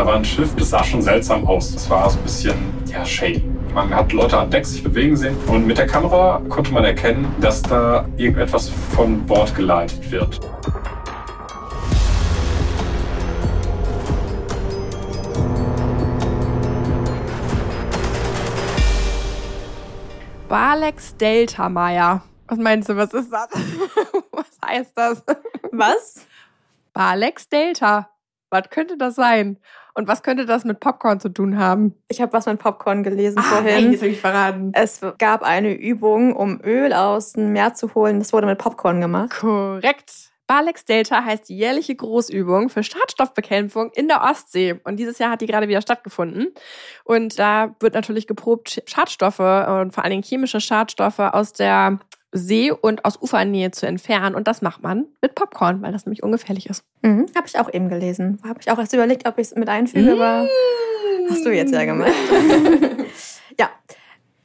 da war ein Schiff, das sah schon seltsam aus. Das war so ein bisschen, ja, shady. Man hat Leute an Deck sich bewegen sehen und mit der Kamera konnte man erkennen, dass da irgendetwas von Bord geleitet wird. Balex Delta, Maya. Was meinst du, was ist das? was heißt das? Was? Balex Delta. Was könnte das sein? Und was könnte das mit Popcorn zu tun haben? Ich habe was mit Popcorn gelesen ah, vorhin. Nein, jetzt ich verraten. Es gab eine Übung, um Öl aus dem Meer zu holen. Das wurde mit Popcorn gemacht. Korrekt. Balex Delta heißt die jährliche Großübung für Schadstoffbekämpfung in der Ostsee. Und dieses Jahr hat die gerade wieder stattgefunden. Und da wird natürlich geprobt, Schadstoffe und vor allen Dingen chemische Schadstoffe aus der See und aus Ufernähe zu entfernen. Und das macht man mit Popcorn, weil das nämlich ungefährlich ist. Mhm, habe ich auch eben gelesen. Habe ich auch erst überlegt, ob ich es mit einfüge, mmh. aber hast du jetzt ja gemacht. ja.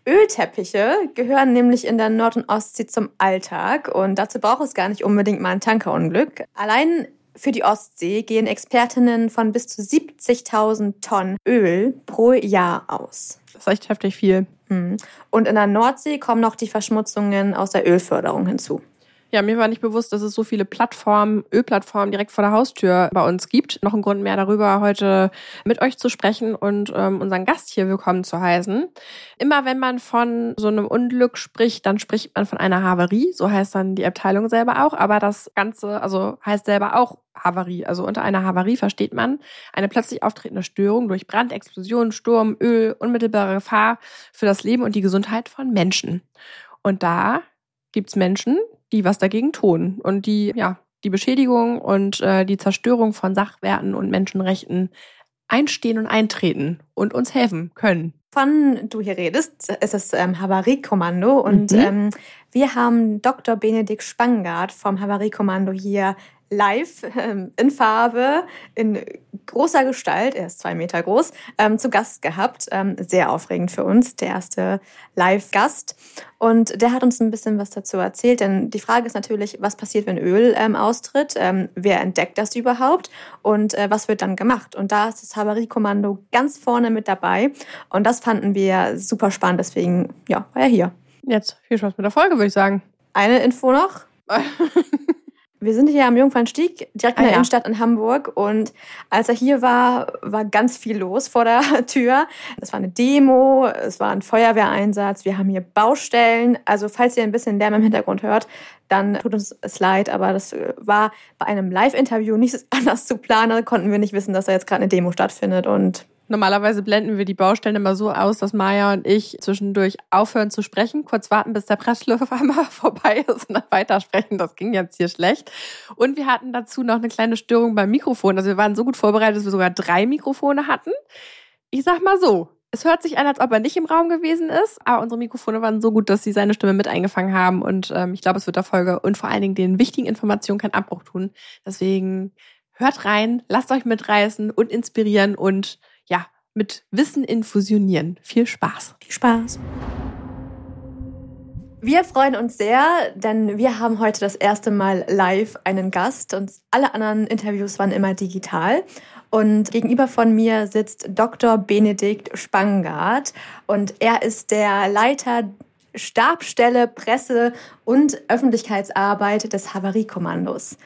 Ölteppiche gehören nämlich in der Nord- und Ostsee zum Alltag und dazu braucht es gar nicht unbedingt mal ein Tankerunglück. Allein für die Ostsee gehen Expertinnen von bis zu 70.000 Tonnen Öl pro Jahr aus. Das ist echt heftig viel. Mhm. Und in der Nordsee kommen noch die Verschmutzungen aus der Ölförderung hinzu. Ja, mir war nicht bewusst, dass es so viele Plattformen, Ölplattformen direkt vor der Haustür bei uns gibt. Noch ein Grund mehr darüber, heute mit euch zu sprechen und ähm, unseren Gast hier willkommen zu heißen. Immer wenn man von so einem Unglück spricht, dann spricht man von einer Havarie. So heißt dann die Abteilung selber auch. Aber das Ganze, also heißt selber auch Havarie. Also unter einer Havarie versteht man eine plötzlich auftretende Störung durch Brand, Explosion, Sturm, Öl, unmittelbare Gefahr für das Leben und die Gesundheit von Menschen. Und da gibt's Menschen, die was dagegen tun und die ja die Beschädigung und äh, die Zerstörung von Sachwerten und Menschenrechten einstehen und eintreten und uns helfen können. Von du hier redest, ist das ähm, Havariekommando und mhm. ähm, wir haben Dr. Benedikt Spangard vom Havariekommando hier live ähm, in Farbe, in großer Gestalt, er ist zwei Meter groß, ähm, zu Gast gehabt. Ähm, sehr aufregend für uns, der erste Live-Gast. Und der hat uns ein bisschen was dazu erzählt, denn die Frage ist natürlich, was passiert, wenn Öl ähm, austritt? Ähm, wer entdeckt das überhaupt? Und äh, was wird dann gemacht? Und da ist das Havariekommando ganz vorne mit dabei. Und das fanden wir super spannend, deswegen ja, war er hier. Jetzt viel Spaß mit der Folge, würde ich sagen. Eine Info noch. Wir sind hier am Jungfernstieg, direkt in der ah, ja. Innenstadt in Hamburg. Und als er hier war, war ganz viel los vor der Tür. Es war eine Demo, es war ein Feuerwehreinsatz, wir haben hier Baustellen. Also falls ihr ein bisschen Lärm im Hintergrund hört, dann tut uns es leid. Aber das war bei einem Live-Interview nicht anders zu planen. Konnten wir nicht wissen, dass da jetzt gerade eine Demo stattfindet. Und Normalerweise blenden wir die Baustellen immer so aus, dass Maya und ich zwischendurch aufhören zu sprechen, kurz warten, bis der Pressluft einmal vorbei ist und dann weitersprechen. Das ging jetzt hier schlecht. Und wir hatten dazu noch eine kleine Störung beim Mikrofon. Also wir waren so gut vorbereitet, dass wir sogar drei Mikrofone hatten. Ich sag mal so, es hört sich an, als ob er nicht im Raum gewesen ist, aber unsere Mikrofone waren so gut, dass sie seine Stimme mit eingefangen haben. Und ähm, ich glaube, es wird der Folge und vor allen Dingen den wichtigen Informationen keinen Abbruch tun. Deswegen hört rein, lasst euch mitreißen und inspirieren und mit Wissen infusionieren. Viel Spaß. Viel Spaß. Wir freuen uns sehr, denn wir haben heute das erste Mal live einen Gast und alle anderen Interviews waren immer digital. Und gegenüber von mir sitzt Dr. Benedikt Spangard und er ist der Leiter Stabstelle Presse und Öffentlichkeitsarbeit des Havariekommandos.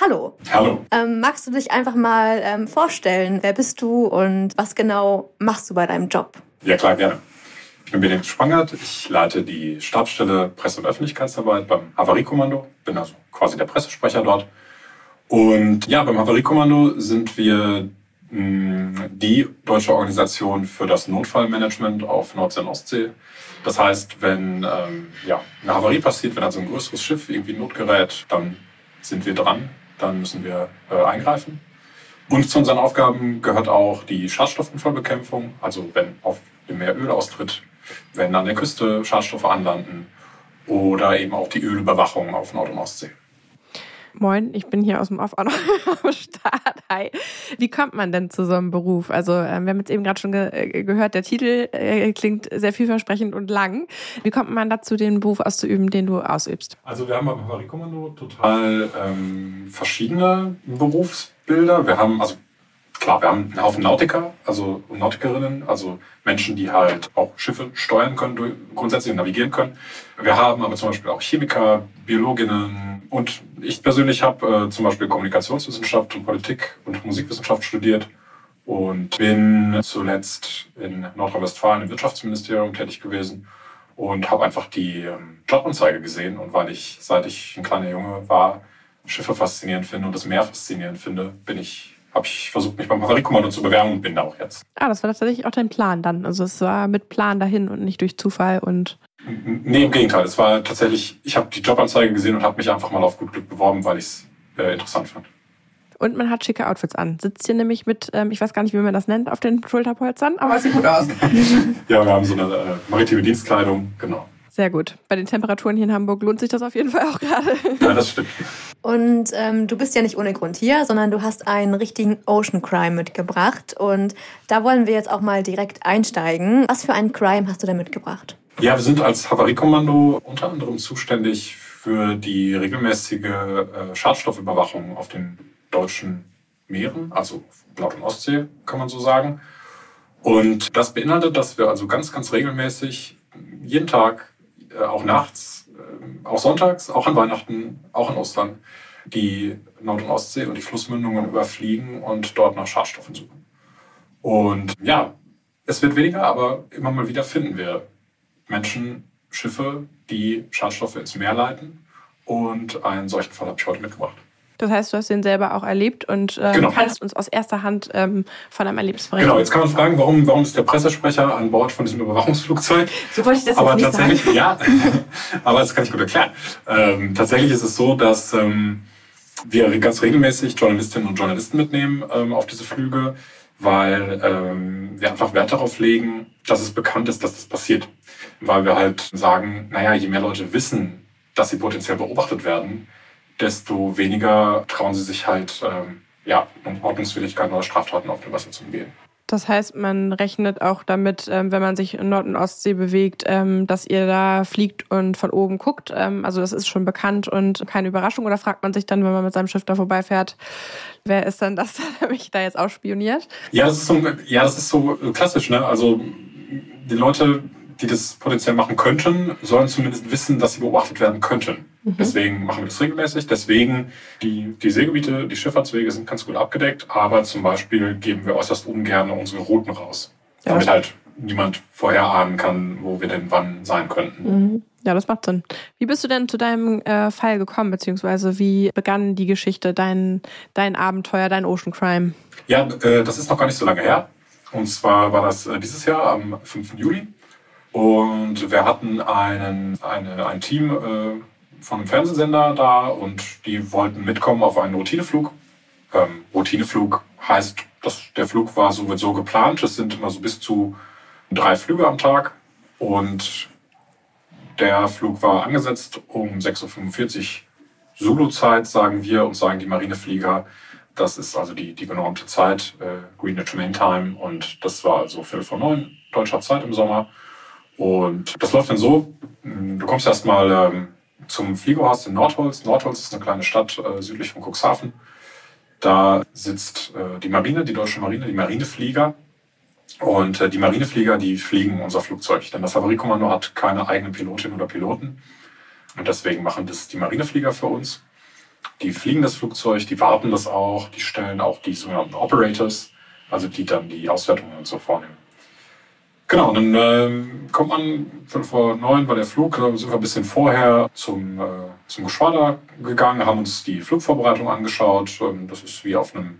Hallo. Hallo. Ähm, magst du dich einfach mal ähm, vorstellen? Wer bist du und was genau machst du bei deinem Job? Ja, klar, gerne. Ich bin Benedikt Spangert. Ich leite die Stabsstelle Presse- und Öffentlichkeitsarbeit beim Havariekommando. Bin also quasi der Pressesprecher dort. Und ja, beim Havariekommando sind wir mh, mm, die deutsche Organisation für das Notfallmanagement auf Nordsee und Ostsee. Das heißt, wenn ähm, ja, eine Havarie passiert, wenn also ein größeres Schiff irgendwie Not gerät, dann sind wir dran dann müssen wir äh, eingreifen. Und zu unseren Aufgaben gehört auch die Schadstoffunfallbekämpfung, also wenn auf dem Meer Öl austritt, wenn an der Küste Schadstoffe anlanden oder eben auch die Ölüberwachung auf Nord- und Ostsee. Moin, ich bin hier aus dem Off am Start. Hi. Wie kommt man denn zu so einem Beruf? Also, äh, wir haben jetzt eben gerade schon ge äh, gehört, der Titel äh, klingt sehr vielversprechend und lang. Wie kommt man dazu, den Beruf auszuüben, den du ausübst? Also, wir haben beim Havariekommando total ähm, verschiedene Berufsbilder. Wir haben, also klar, wir haben einen Haufen Nautiker, also Nautikerinnen, also Menschen, die halt auch Schiffe steuern können, grundsätzlich navigieren können. Wir haben aber zum Beispiel auch Chemiker, Biologinnen und ich persönlich habe äh, zum Beispiel Kommunikationswissenschaft und Politik und Musikwissenschaft studiert und bin zuletzt in Nordrhein-Westfalen im Wirtschaftsministerium tätig gewesen und habe einfach die ähm, Jobanzeige gesehen und weil ich, seit ich ein kleiner Junge war, Schiffe faszinierend finde und das Meer faszinierend finde, bin ich habe ich versucht, mich beim Havariekommando zu bewerben und bin da auch jetzt. Ah, das war tatsächlich auch dein Plan dann. Also es war mit Plan dahin und nicht durch Zufall und. Nee, im Gegenteil. Es war tatsächlich, ich habe die Jobanzeige gesehen und habe mich einfach mal auf gut Glück beworben, weil ich es äh, interessant fand. Und man hat schicke Outfits an. Sitzt hier nämlich mit, ähm, ich weiß gar nicht, wie man das nennt, auf den Schulterpolstern, aber es sieht gut aus. ja, wir haben so eine äh, maritime Dienstkleidung, genau. Sehr gut. Bei den Temperaturen hier in Hamburg lohnt sich das auf jeden Fall auch gerade. Ja, das stimmt. Und ähm, du bist ja nicht ohne Grund hier, sondern du hast einen richtigen Ocean Crime mitgebracht. Und da wollen wir jetzt auch mal direkt einsteigen. Was für einen Crime hast du da mitgebracht? Ja, wir sind als Havariekommando unter anderem zuständig für die regelmäßige äh, Schadstoffüberwachung auf den deutschen Meeren, also Nord- und Ostsee, kann man so sagen. Und das beinhaltet, dass wir also ganz, ganz regelmäßig jeden Tag, äh, auch nachts, auch sonntags, auch an Weihnachten, auch an Ostern, die Nord- und Ostsee und die Flussmündungen überfliegen und dort nach Schadstoffen suchen. Und ja, es wird weniger, aber immer mal wieder finden wir Menschen, Schiffe, die Schadstoffe ins Meer leiten. Und einen solchen Fall habe ich heute mitgebracht. Das heißt, du hast den selber auch erlebt und ähm, genau. kannst uns aus erster Hand ähm, von einem Erlebnis berichten. Genau, jetzt kann man fragen, warum, warum ist der Pressesprecher an Bord von diesem Überwachungsflugzeug? So wollte ich das aber jetzt nicht tatsächlich, sagen. ja, aber das kann ich gut erklären. Ähm, tatsächlich ist es so, dass ähm, wir ganz regelmäßig Journalistinnen und Journalisten mitnehmen ähm, auf diese Flüge, weil ähm, wir einfach Wert darauf legen, dass es bekannt ist, dass das passiert. Weil wir halt sagen, naja, je mehr Leute wissen, dass sie potenziell beobachtet werden, desto weniger trauen sie sich halt, ähm, ja, Ordnungswidrigkeiten oder Straftaten auf dem Wasser zu umgehen. Das heißt, man rechnet auch damit, ähm, wenn man sich in Nord- und Ostsee bewegt, ähm, dass ihr da fliegt und von oben guckt. Ähm, also das ist schon bekannt und keine Überraschung. Oder fragt man sich dann, wenn man mit seinem Schiff da vorbeifährt, wer ist denn das, der mich da jetzt ausspioniert? Ja, das ist so, ja, das ist so klassisch. Ne? Also die Leute, die das potenziell machen könnten, sollen zumindest wissen, dass sie beobachtet werden könnten. Mhm. Deswegen machen wir das regelmäßig. Deswegen, die, die Seegebiete, die Schifffahrtswege sind ganz gut abgedeckt, aber zum Beispiel geben wir äußerst ungern unsere Routen raus. Ja, damit halt niemand vorher ahnen kann, wo wir denn wann sein könnten. Mhm. Ja, das macht Sinn. Wie bist du denn zu deinem äh, Fall gekommen, beziehungsweise wie begann die Geschichte, dein, dein Abenteuer, dein Ocean Crime? Ja, äh, das ist noch gar nicht so lange her. Und zwar war das äh, dieses Jahr am 5. Juli. Und wir hatten einen, eine, ein Team äh, von einem Fernsehsender da und die wollten mitkommen auf einen Routineflug. Ähm, Routineflug heißt, dass der Flug war so, wird so geplant. Es sind immer so bis zu drei Flüge am Tag und der Flug war angesetzt um 6.45 Uhr Zulu-Zeit, sagen wir und sagen die Marineflieger. Das ist also die, die genormte Zeit, äh, Greenwich Main Time und das war also Viertel vor neun deutscher Zeit im Sommer. Und das läuft dann so, du kommst erstmal ähm, zum Fliegerhaus in Nordholz. Nordholz ist eine kleine Stadt äh, südlich von Cuxhaven. Da sitzt äh, die Marine, die deutsche Marine, die Marineflieger. Und äh, die Marineflieger, die fliegen unser Flugzeug. Denn das Havariekommando hat keine eigenen Pilotinnen oder Piloten. Und deswegen machen das die Marineflieger für uns. Die fliegen das Flugzeug, die warten das auch, die stellen auch die sogenannten Operators, also die dann die Auswertungen und so vornehmen. Genau, dann äh, kommt man fünf vor neun war der Flug, da sind wir ein bisschen vorher zum, äh, zum Geschwader gegangen, haben uns die Flugvorbereitung angeschaut. Ähm, das ist wie auf einem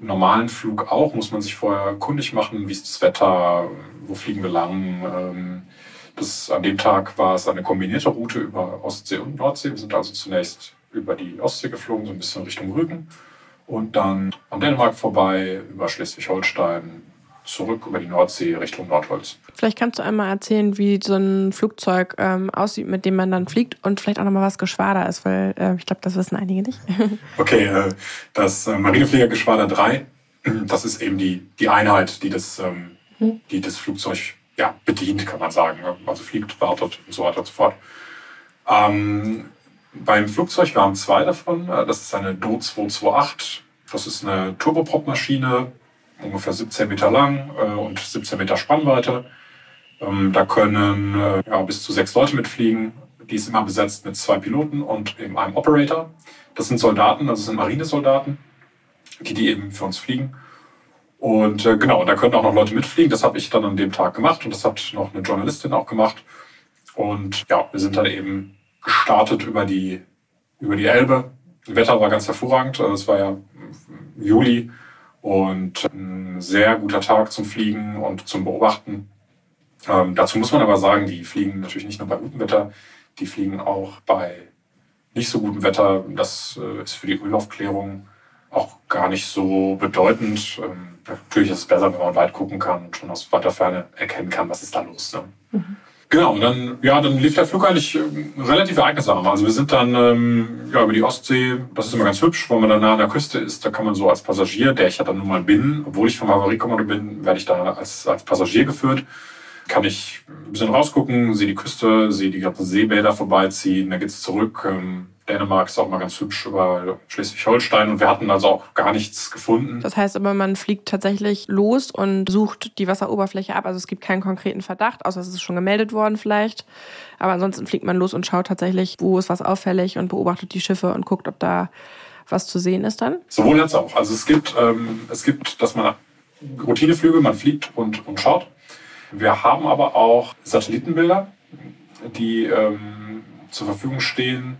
normalen Flug auch, muss man sich vorher kundig machen, wie ist das Wetter, wo fliegen wir lang. Ähm, das, an dem Tag war es eine kombinierte Route über Ostsee und Nordsee. Wir sind also zunächst über die Ostsee geflogen, so ein bisschen Richtung Rügen und dann an Dänemark vorbei, über Schleswig-Holstein, zurück über die Nordsee Richtung Nordholz. Vielleicht kannst du einmal erzählen, wie so ein Flugzeug ähm, aussieht, mit dem man dann fliegt und vielleicht auch nochmal was Geschwader ist, weil äh, ich glaube, das wissen einige nicht. okay, äh, das äh, Marinefliegergeschwader 3, das ist eben die, die Einheit, die das, ähm, hm. die das Flugzeug ja, bedient, kann man sagen. Also fliegt, wartet und so weiter und so fort. Ähm, beim Flugzeug, wir haben zwei davon. Äh, das ist eine Do 228 Das ist eine Turboprop-Maschine, ungefähr 17 Meter lang äh, und 17 Meter Spannweite. Ähm, da können äh, ja, bis zu sechs Leute mitfliegen. Die ist immer besetzt mit zwei Piloten und eben einem Operator. Das sind Soldaten, also sind Marinesoldaten, die die eben für uns fliegen. Und äh, genau, da können auch noch Leute mitfliegen. Das habe ich dann an dem Tag gemacht und das hat noch eine Journalistin auch gemacht. Und ja, wir sind dann eben gestartet über die, über die Elbe. Das Wetter war ganz hervorragend. Also es war ja Juli und ein sehr guter Tag zum Fliegen und zum Beobachten. Ähm, dazu muss man aber sagen, die fliegen natürlich nicht nur bei gutem Wetter, die fliegen auch bei nicht so gutem Wetter. Das äh, ist für die Ölaufklärung auch gar nicht so bedeutend. Ähm, natürlich ist es besser, wenn man weit gucken kann und schon aus weiter Ferne erkennen kann, was ist da los. Ne? Mhm. Genau, und dann, ja, dann lief der Flug eigentlich ähm, relativ ereignisarm. Also wir sind dann ähm, ja, über die Ostsee, das ist immer ganz hübsch, wenn man dann nah an der Küste ist, da kann man so als Passagier, der ich ja dann nun mal bin, obwohl ich vom Havariekommando bin, werde ich da als, als Passagier geführt. Kann ich ein bisschen rausgucken, sehe die Küste, sehe die ganzen Seebäder vorbeiziehen, dann geht's zurück. Ähm, Dänemark ist auch mal ganz hübsch über Schleswig-Holstein und wir hatten also auch gar nichts gefunden. Das heißt aber, man fliegt tatsächlich los und sucht die Wasseroberfläche ab. Also es gibt keinen konkreten Verdacht, außer es ist schon gemeldet worden vielleicht. Aber ansonsten fliegt man los und schaut tatsächlich, wo ist was auffällig und beobachtet die Schiffe und guckt, ob da was zu sehen ist dann. Sowohl als auch. Also es gibt, ähm, es gibt, dass man Routineflüge, man fliegt und, und schaut. Wir haben aber auch Satellitenbilder, die ähm, zur Verfügung stehen,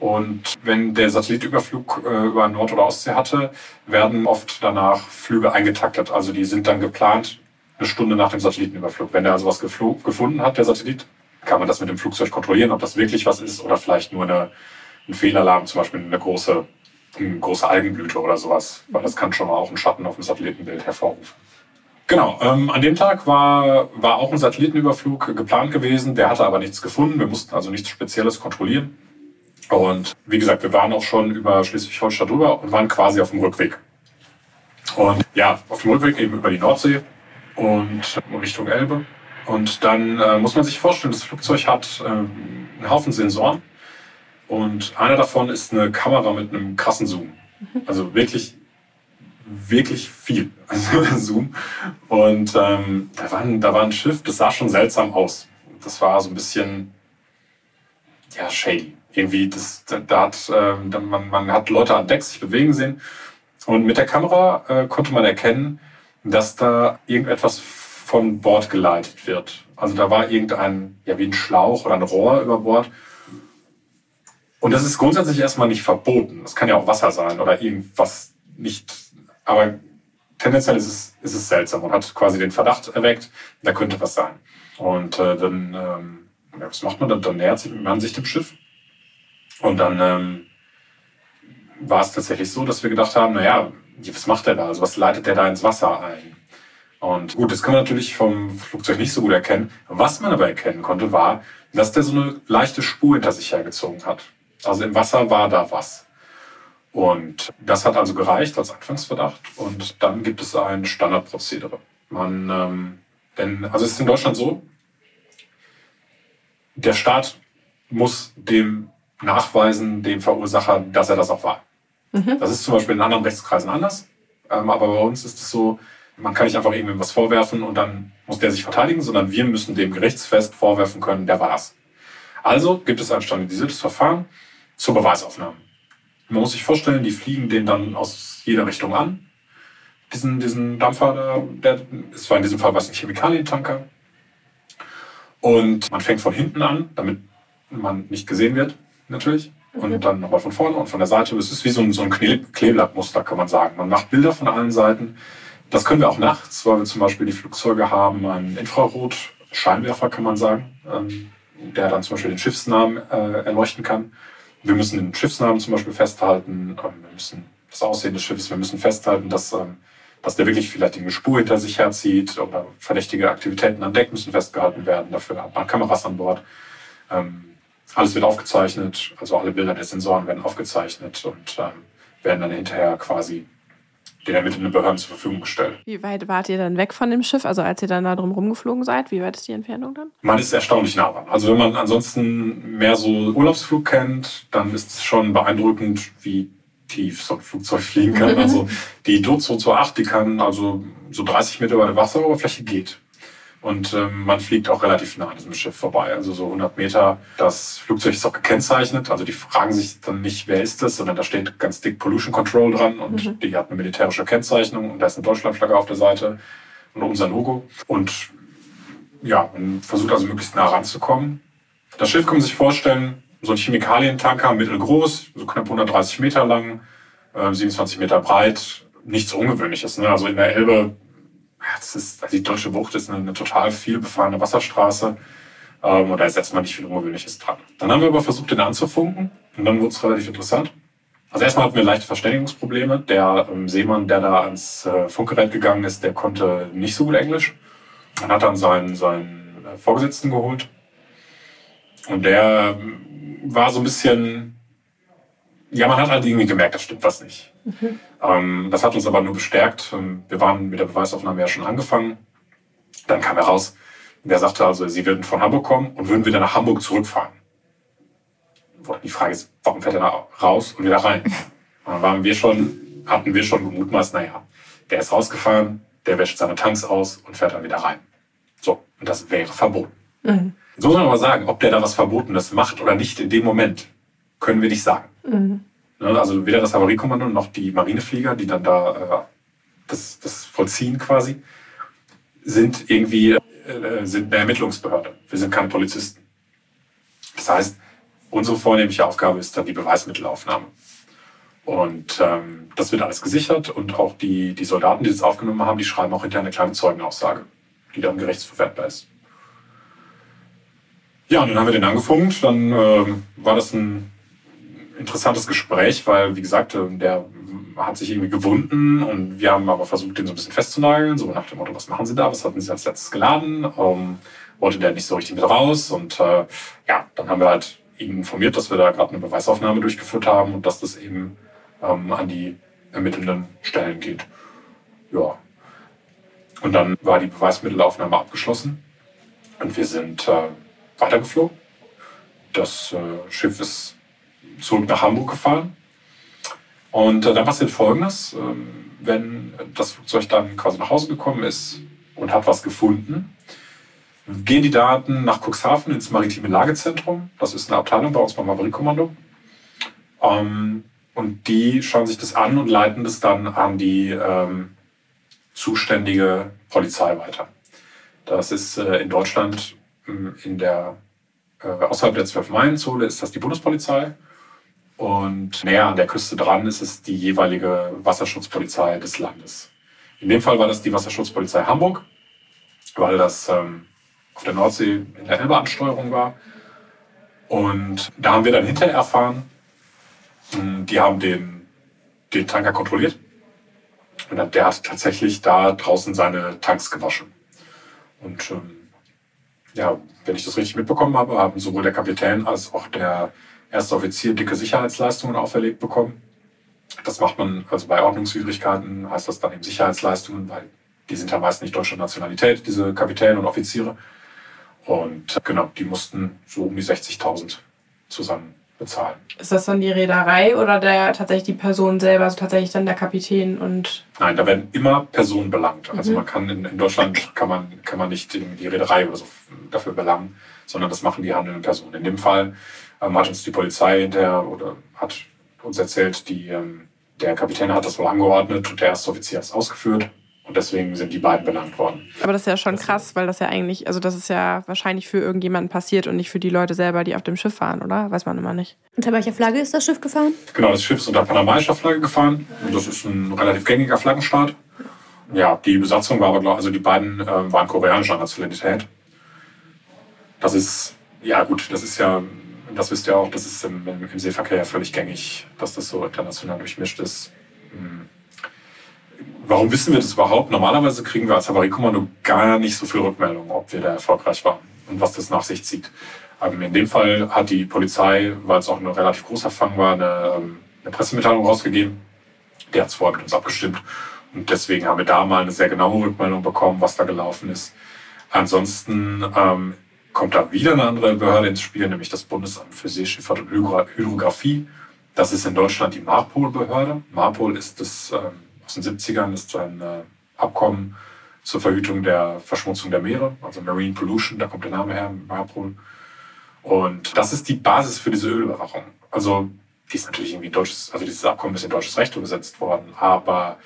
und wenn der Satellitüberflug äh, über Nord- oder Ostsee hatte, werden oft danach Flüge eingetaktet. Also die sind dann geplant eine Stunde nach dem Satellitenüberflug. Wenn der also was gefunden hat, der Satellit, kann man das mit dem Flugzeug kontrollieren, ob das wirklich was ist oder vielleicht nur eine, ein Fehlalarm, zum Beispiel eine große, eine große Algenblüte oder sowas. Weil das kann schon mal auch einen Schatten auf dem Satellitenbild hervorrufen. Genau, ähm, an dem Tag war, war auch ein Satellitenüberflug geplant gewesen, der hatte aber nichts gefunden. Wir mussten also nichts Spezielles kontrollieren. Und wie gesagt, wir waren auch schon über Schleswig-Holstein drüber und waren quasi auf dem Rückweg. Und ja, auf dem Rückweg eben über die Nordsee und Richtung Elbe. Und dann äh, muss man sich vorstellen, das Flugzeug hat äh, einen Haufen Sensoren. Und einer davon ist eine Kamera mit einem krassen Zoom. Also wirklich, wirklich viel also Zoom. Und ähm, da, war ein, da war ein Schiff, das sah schon seltsam aus. Das war so ein bisschen, ja, shady irgendwie, das, da hat, äh, man, man hat Leute an Deck sich bewegen sehen. Und mit der Kamera äh, konnte man erkennen, dass da irgendetwas von Bord geleitet wird. Also da war irgendein, ja wie ein Schlauch oder ein Rohr über Bord. Und das ist grundsätzlich erstmal nicht verboten. Das kann ja auch Wasser sein oder irgendwas nicht. Aber tendenziell ist es, ist es seltsam und hat quasi den Verdacht erweckt, da könnte was sein. Und äh, dann, ähm, ja, was macht man dann? Dann nähert man sich dem Schiff und dann ähm, war es tatsächlich so, dass wir gedacht haben, naja, was macht der da? Also was leitet der da ins Wasser ein? Und gut, das kann man natürlich vom Flugzeug nicht so gut erkennen. Was man aber erkennen konnte, war, dass der so eine leichte Spur hinter sich hergezogen hat. Also im Wasser war da was. Und das hat also gereicht als Anfangsverdacht. Und dann gibt es ein Standardprozedere. Man, ähm, denn, also es ist in Deutschland so, der Staat muss dem nachweisen dem Verursacher, dass er das auch war. Mhm. Das ist zum Beispiel in anderen Rechtskreisen anders. Ähm, aber bei uns ist es so, man kann nicht einfach irgendwem was vorwerfen und dann muss der sich verteidigen, sondern wir müssen dem gerichtsfest vorwerfen können, der war es. Also gibt es ein standardisiertes Verfahren zur Beweisaufnahme. Man muss sich vorstellen, die fliegen den dann aus jeder Richtung an. Diesen, diesen Dampfer, der, es war in diesem Fall was ein Chemikalientanker. Und man fängt von hinten an, damit man nicht gesehen wird natürlich. Und mhm. dann nochmal von vorne und von der Seite. Das ist wie so ein, so ein Kleeblattmuster, kann man sagen. Man macht Bilder von allen Seiten. Das können wir auch nachts, weil wir zum Beispiel die Flugzeuge haben, einen Infrarot-Scheinwerfer, kann man sagen, ähm, der dann zum Beispiel den Schiffsnamen äh, erleuchten kann. Wir müssen den Schiffsnamen zum Beispiel festhalten. Ähm, wir müssen das Aussehen des Schiffes, wir müssen festhalten, dass, ähm, dass der wirklich vielleicht eine Spur hinter sich herzieht oder verdächtige Aktivitäten an Deck müssen festgehalten werden. Dafür hat man Kameras an Bord. Ähm, alles wird aufgezeichnet, also alle Bilder der Sensoren werden aufgezeichnet und ähm, werden dann hinterher quasi den ermittelnden Behörden zur Verfügung gestellt. Wie weit wart ihr dann weg von dem Schiff? Also als ihr dann da drum rumgeflogen seid, wie weit ist die Entfernung dann? Man ist erstaunlich nah dran. Also wenn man ansonsten mehr so Urlaubsflug kennt, dann ist es schon beeindruckend, wie tief so ein Flugzeug fliegen kann. Also die DOT 228, die kann also so 30 Meter über der Wasseroberfläche geht. Und ähm, man fliegt auch relativ nah an diesem Schiff vorbei, also so 100 Meter. Das Flugzeug ist auch gekennzeichnet, also die fragen sich dann nicht, wer ist das, sondern da steht ganz dick Pollution Control dran und mhm. die hat eine militärische Kennzeichnung und da ist eine Deutschlandflagge auf der Seite und unser Logo. Und ja, man versucht also möglichst nah ranzukommen. Das Schiff kann man sich vorstellen, so ein Chemikalientanker, mittelgroß, so knapp 130 Meter lang, äh, 27 Meter breit. Nichts Ungewöhnliches. Ne? Also in der Elbe das ist, also die Deutsche Bucht ist eine, eine total viel befahrene Wasserstraße. Ähm, und da ist erstmal nicht viel Ungewöhnliches dran. Dann haben wir aber versucht, den anzufunken. Und dann wurde es relativ interessant. Also erstmal hatten wir leichte Verständigungsprobleme. Der ähm, Seemann, der da ans äh, Funkgerät gegangen ist, der konnte nicht so gut Englisch. Dann hat dann seinen, seinen äh, Vorgesetzten geholt. Und der ähm, war so ein bisschen, ja, man hat halt irgendwie gemerkt, das stimmt was nicht. Mhm. Ähm, das hat uns aber nur bestärkt. Ähm, wir waren mit der Beweisaufnahme ja schon angefangen. Dann kam er raus. Der sagte also, sie würden von Hamburg kommen und würden wieder nach Hamburg zurückfahren. Die Frage ist, warum fährt er da raus und wieder rein? Und dann waren wir schon, hatten wir schon gemutmaßt, naja, der ist rausgefahren, der wäscht seine Tanks aus und fährt dann wieder rein. So, und das wäre verboten. Mhm. So muss man aber sagen, ob der da was Verbotenes macht oder nicht in dem Moment, können wir nicht sagen. Mhm. Ne, also weder das Havariekommando noch die Marineflieger, die dann da äh, das, das vollziehen quasi, sind irgendwie äh, sind eine Ermittlungsbehörde. Wir sind keine Polizisten. Das heißt, unsere vornehmliche Aufgabe ist dann die Beweismittelaufnahme. Und ähm, das wird alles gesichert und auch die, die Soldaten, die das aufgenommen haben, die schreiben auch hinterher eine kleine Zeugenaussage, die dann gerichtsverwertbar ist. Ja, und dann haben wir den angefunkt. Dann ähm, war das ein interessantes Gespräch, weil, wie gesagt, ähm, der hat sich irgendwie gewunden und wir haben aber versucht, den so ein bisschen festzunageln, so nach dem Motto, was machen Sie da, was hatten Sie als letztes geladen, ähm, wollte der nicht so richtig mit raus und äh, ja, dann haben wir halt ihn informiert, dass wir da gerade eine Beweisaufnahme durchgeführt haben und dass das eben ähm, an die ermittelnden Stellen geht. Ja. Und dann war die Beweismittelaufnahme abgeschlossen und wir sind äh, weitergeflogen. Das äh, Schiff ist zurück nach Hamburg gefahren. Und äh, dann passiert Folgendes, ähm, wenn das Flugzeug dann quasi nach Hause gekommen ist und hat was gefunden, gehen die Daten nach Cuxhaven ins maritime Lagezentrum. Das ist eine Abteilung bei uns beim Havariekommando. Ähm, und die schauen sich das an und leiten das dann an die ähm, zuständige Polizei weiter. Das ist äh, in Deutschland in der, äh, außerhalb der 12-Meilen-Zone ist das die Bundespolizei. Und näher an der Küste dran ist es die jeweilige Wasserschutzpolizei des Landes. In dem Fall war das die Wasserschutzpolizei Hamburg, weil das ähm, auf der Nordsee in der Elbe-Ansteuerung war. Und da haben wir dann hinterher erfahren, hm, die haben den, den Tanker kontrolliert. Und der hat tatsächlich da draußen seine Tanks gewaschen. Und ähm, ja, wenn ich das richtig mitbekommen habe, haben sowohl der Kapitän als auch der erster Offizier dicke Sicherheitsleistungen auferlegt bekommen. Das macht man, also bei Ordnungswidrigkeiten heißt das dann eben Sicherheitsleistungen, weil die sind ja meist nicht deutscher Nationalität, diese Kapitäne und Offiziere. Und genau, die mussten so um die 60.000 zusammen bezahlen. Ist das dann die Reederei oder der tatsächlich die Person selber, also tatsächlich dann der Kapitän und? Nein, da werden immer Personen belangt. Also mhm. man kann in, in, Deutschland kann man, kann man nicht die Reederei oder so dafür belangen, sondern das machen die handelnden Personen. In dem Fall ähm, hat uns die Polizei hinterher oder hat uns erzählt, die, ähm, der Kapitän hat das wohl angeordnet und der erste Offizier hat es ausgeführt. Und deswegen sind die beiden benannt worden. Aber das ist ja schon krass, weil das ja eigentlich, also das ist ja wahrscheinlich für irgendjemanden passiert und nicht für die Leute selber, die auf dem Schiff waren, oder? Weiß man immer nicht. Unter welcher Flagge ist das Schiff gefahren? Genau, das Schiff ist unter panamaischer Flagge gefahren. Und das ist ein relativ gängiger Flaggenstaat. Ja, die Besatzung war aber, also die beiden äh, waren koreanischer Nationalität. Das ist, ja gut, das ist ja das wisst ihr auch, das ist im, im, Seeverkehr ja völlig gängig, dass das so international durchmischt ist. Hm. Warum wissen wir das überhaupt? Normalerweise kriegen wir als Havariekommando gar nicht so viel Rückmeldung, ob wir da erfolgreich waren und was das nach sich zieht. Ähm, in dem Fall hat die Polizei, weil es auch ein relativ großer Fang war, eine, ähm, eine Pressemitteilung rausgegeben. Die hat es vorher mit uns abgestimmt. Und deswegen haben wir da mal eine sehr genaue Rückmeldung bekommen, was da gelaufen ist. Ansonsten ähm, kommt da wieder eine andere Behörde ins Spiel, nämlich das Bundesamt für Seeschifffahrt und Hydrographie. Das ist in Deutschland die Marpol-Behörde. Marpol ist das ähm, aus den 70ern, ist ein äh, Abkommen zur Verhütung der Verschmutzung der Meere, also Marine Pollution, da kommt der Name her, Marpol. Und das ist die Basis für diese Ölüberwachung. Also die ist natürlich irgendwie deutsches, also dieses Abkommen ist in deutsches Recht umgesetzt worden, aber